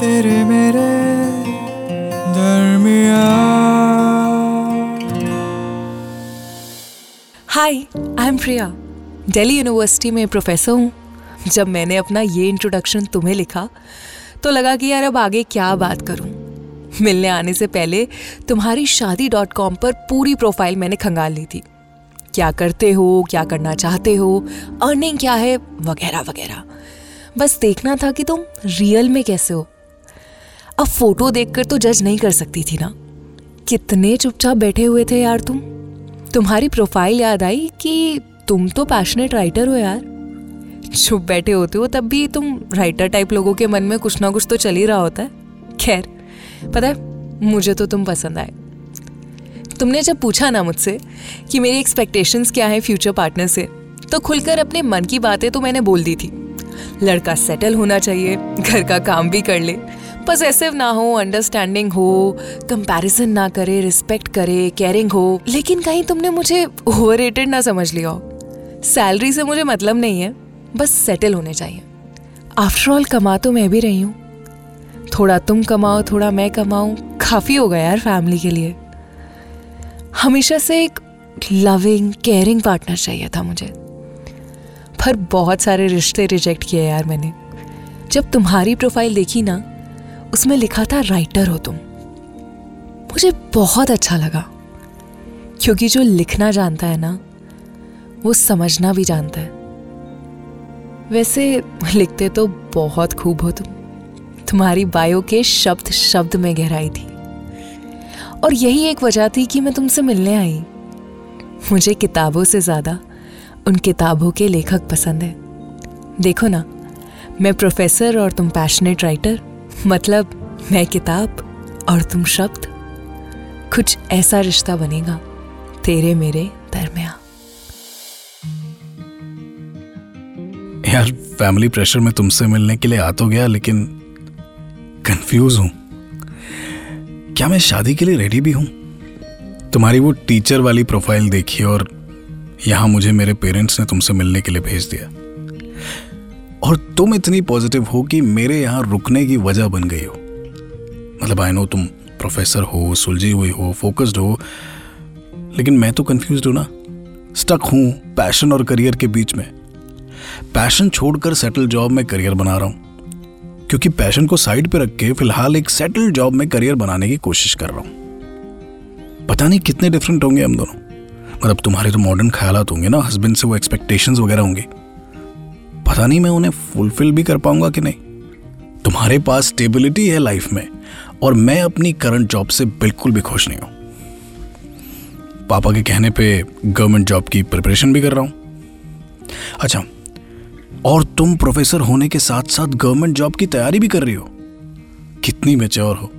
तेरे मेरे hi I am Priya Delhi University में प्रोफेसर हूँ। जब मैंने अपना ये इंट्रोडक्शन तुम्हें लिखा तो लगा कि यार अब आगे क्या बात करूँ। मिलने आने से पहले तुम्हारी शादी डॉट कॉम पर पूरी प्रोफ़ाइल मैंने खंगाल ली थी। क्या करते हो, क्या करना चाहते हो अर्निंग क्या है, वगैरह वगैरह। बस देखना था कि तुम रियल में कैसे हो। अब फ़ोटो देखकर तो जज नहीं कर सकती थी ना। कितने चुपचाप बैठे हुए थे यार तुम। तुम्हारी प्रोफ़ाइल याद आई कि तुम तो पैशनेट राइटर हो यार। चुप बैठे होते हो तब भी तुम राइटर टाइप लोगों के मन में कुछ ना कुछ तो चल ही रहा होता है। खैर, पता है, मुझे तो तुम पसंद आए। तुमने जब पूछा ना मुझसे कि मेरी एक्सपेक्टेशंस क्या हैं फ्यूचर पार्टनर से तो खुलकर अपने मन की बातें तो मैंने बोल दी थी। लड़का सेटल होना चाहिए, घर का काम भी कर ले पॉसेसिव ना हो अंडरस्टैंडिंग हो कंपैरिजन ना करे रिस्पेक्ट करे केयरिंग हो, लेकिन कहीं तुमने मुझे ओवररेटेड ना समझ लिया हो। सैलरी से मुझे मतलब नहीं है, बस सेटल होने चाहिए। आफ्टर ऑल कमा तो मैं भी रही हूँ। थोड़ा तुम कमाओ, थोड़ा मैं कमाऊं, काफ़ी हो गया यार फैमिली के लिए। हमेशा से एक लविंग केयरिंग पार्टनर चाहिए था मुझे। पर बहुत सारे रिश्ते रिजेक्ट किए यार मैंने। जब तुम्हारी प्रोफ़ाइल देखी ना उसमें लिखा था, राइटर हो तुम. मुझे बहुत अच्छा लगा, क्योंकि जो लिखना जानता है ना, वो समझना भी जानता है। वैसे, लिखते तो बहुत खूब हो तुम। तुम्हारी बायो के शब्द शब्द में गहराई थी। और यही एक वजह थी कि मैं तुमसे मिलने आई। मुझे किताबों से ज़्यादा उन किताबों के लेखक पसंद है। देखो ना, मैं प्रोफेसर और तुम पैशनेट राइटर। मतलब मैं किताब और तुम शब्द। कुछ ऐसा रिश्ता बनेगा तेरे मेरे दरमिया यार फैमिली प्रेशर में तुमसे मिलने के लिए आ तो गया, लेकिन कंफ्यूज हूँ। क्या मैं शादी के लिए रेडी भी हूँ? तुम्हारी वो टीचर वाली प्रोफ़ाइल देखी और यहाँ मुझे मेरे पेरेंट्स ने तुमसे मिलने के लिए भेज दिया। और तुम इतनी पॉजिटिव हो कि मेरे यहाँ रुकने की वजह बन गई हो। मतलब आई नो तुम प्रोफेसर हो, सुलझी हुई हो फोकस्ड हो, लेकिन मैं तो कंफ्यूज हूँ ना। स्टक हूँ पैशन और करियर के बीच में। पैशन छोड़कर सेटल जॉब में करियर बना रहा हूँ। क्योंकि पैशन को साइड पे रख के फ़िलहाल एक सेटल जॉब में करियर बनाने की कोशिश कर रहा हूँ। पता नहीं कितने डिफरेंट होंगे हम दोनों। मतलब तुम्हारे तो मॉडर्न ख्याल होंगे ना हस्बैंड से वो एक्सपेक्टेशंस वगैरह होंगे। पता नहीं मैं उन्हें फुलफिल भी कर पाऊँगा कि नहीं। तुम्हारे पास स्टेबिलिटी है लाइफ में, और मैं अपनी करंट जॉब से बिल्कुल भी खुश नहीं हूँ। पापा के कहने पे गवर्नमेंट जॉब की प्रिपरेशन भी कर रहा हूँ। अच्छा और तुम प्रोफेसर होने के साथ साथ गवर्नमेंट जॉब की तैयारी भी कर रही हो? कितनी मेच्योर हो,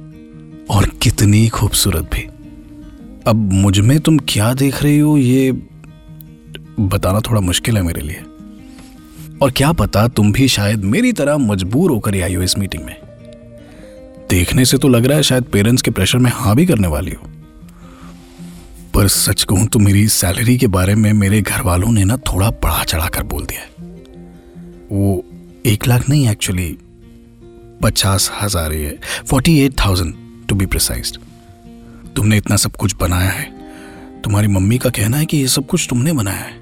और कितनी खूबसूरत भी। अब मुझमें तुम क्या देख रही हो, ये बताना थोड़ा मुश्किल है मेरे लिए। और क्या पता तुम भी शायद मेरी तरह मजबूर होकर आई हो इस मीटिंग में। देखने से तो लग रहा है शायद पेरेंट्स के प्रेशर में हाँ भी करने वाली हो। पर सच कहूँ तो मेरी सैलरी के बारे में मेरे घर वालों ने ना थोड़ा बढ़ा चढ़ा कर बोल दिया वो एक लाख नहीं एक्चुअली पचास हज़ार ही है forty eight thousand to be precise तुमने इतना सब कुछ बनाया है। तुम्हारी मम्मी का कहना है कि ये सब कुछ तुमने बनाया है।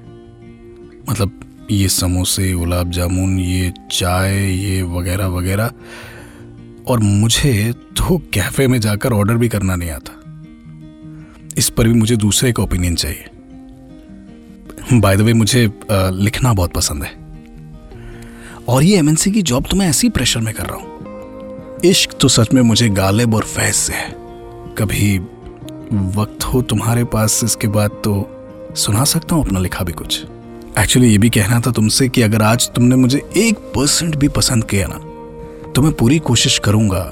मतलब ये समोसे, गुलाब जामुन, ये चाय, ये वगैरह वगैरह। और मुझे तो कैफ़े में जाकर ऑर्डर भी करना नहीं आता। इस पर भी मुझे दूसरे का ओपिनियन चाहिए। बाय द वे मुझे लिखना बहुत पसंद है। और ये एमएनसी की जॉब तो मैं ऐसी प्रेशर में कर रहा हूँ। इश्क तो सच में मुझे गालिब और फैज से है। कभी वक्त हो तुम्हारे पास, इसके बाद तो सुना सकता हूँ अपना लिखा भी कुछ। एक्चुअली ये भी कहना था तुमसे कि अगर आज तुमने मुझे एक परसेंट भी पसंद किया ना तो मैं पूरी कोशिश करूँगा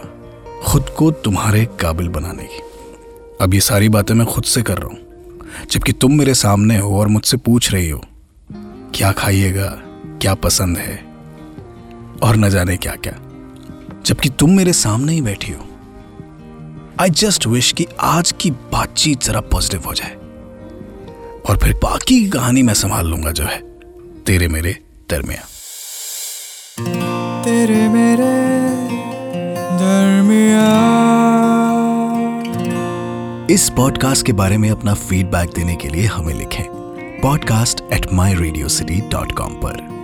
खुद को तुम्हारे काबिल बनाने की। अब ये सारी बातें मैं खुद से कर रहा हूँ। जबकि तुम मेरे सामने हो और मुझसे पूछ रही हो, क्या खाइएगा, क्या पसंद है, और न जाने क्या क्या जबकि तुम मेरे सामने ही बैठी हो। आई जस्ट विश कि आज की बातचीत जरा पॉजिटिव हो जाए। और फिर बाकी की कहानी मैं संभाल लूँगा जो है। तेरे मेरे दरमिया तेरे मेरे दरमिया इस पॉडकास्ट के बारे में अपना फीडबैक देने के लिए हमें लिखें podcast at my Radio City dot com पर।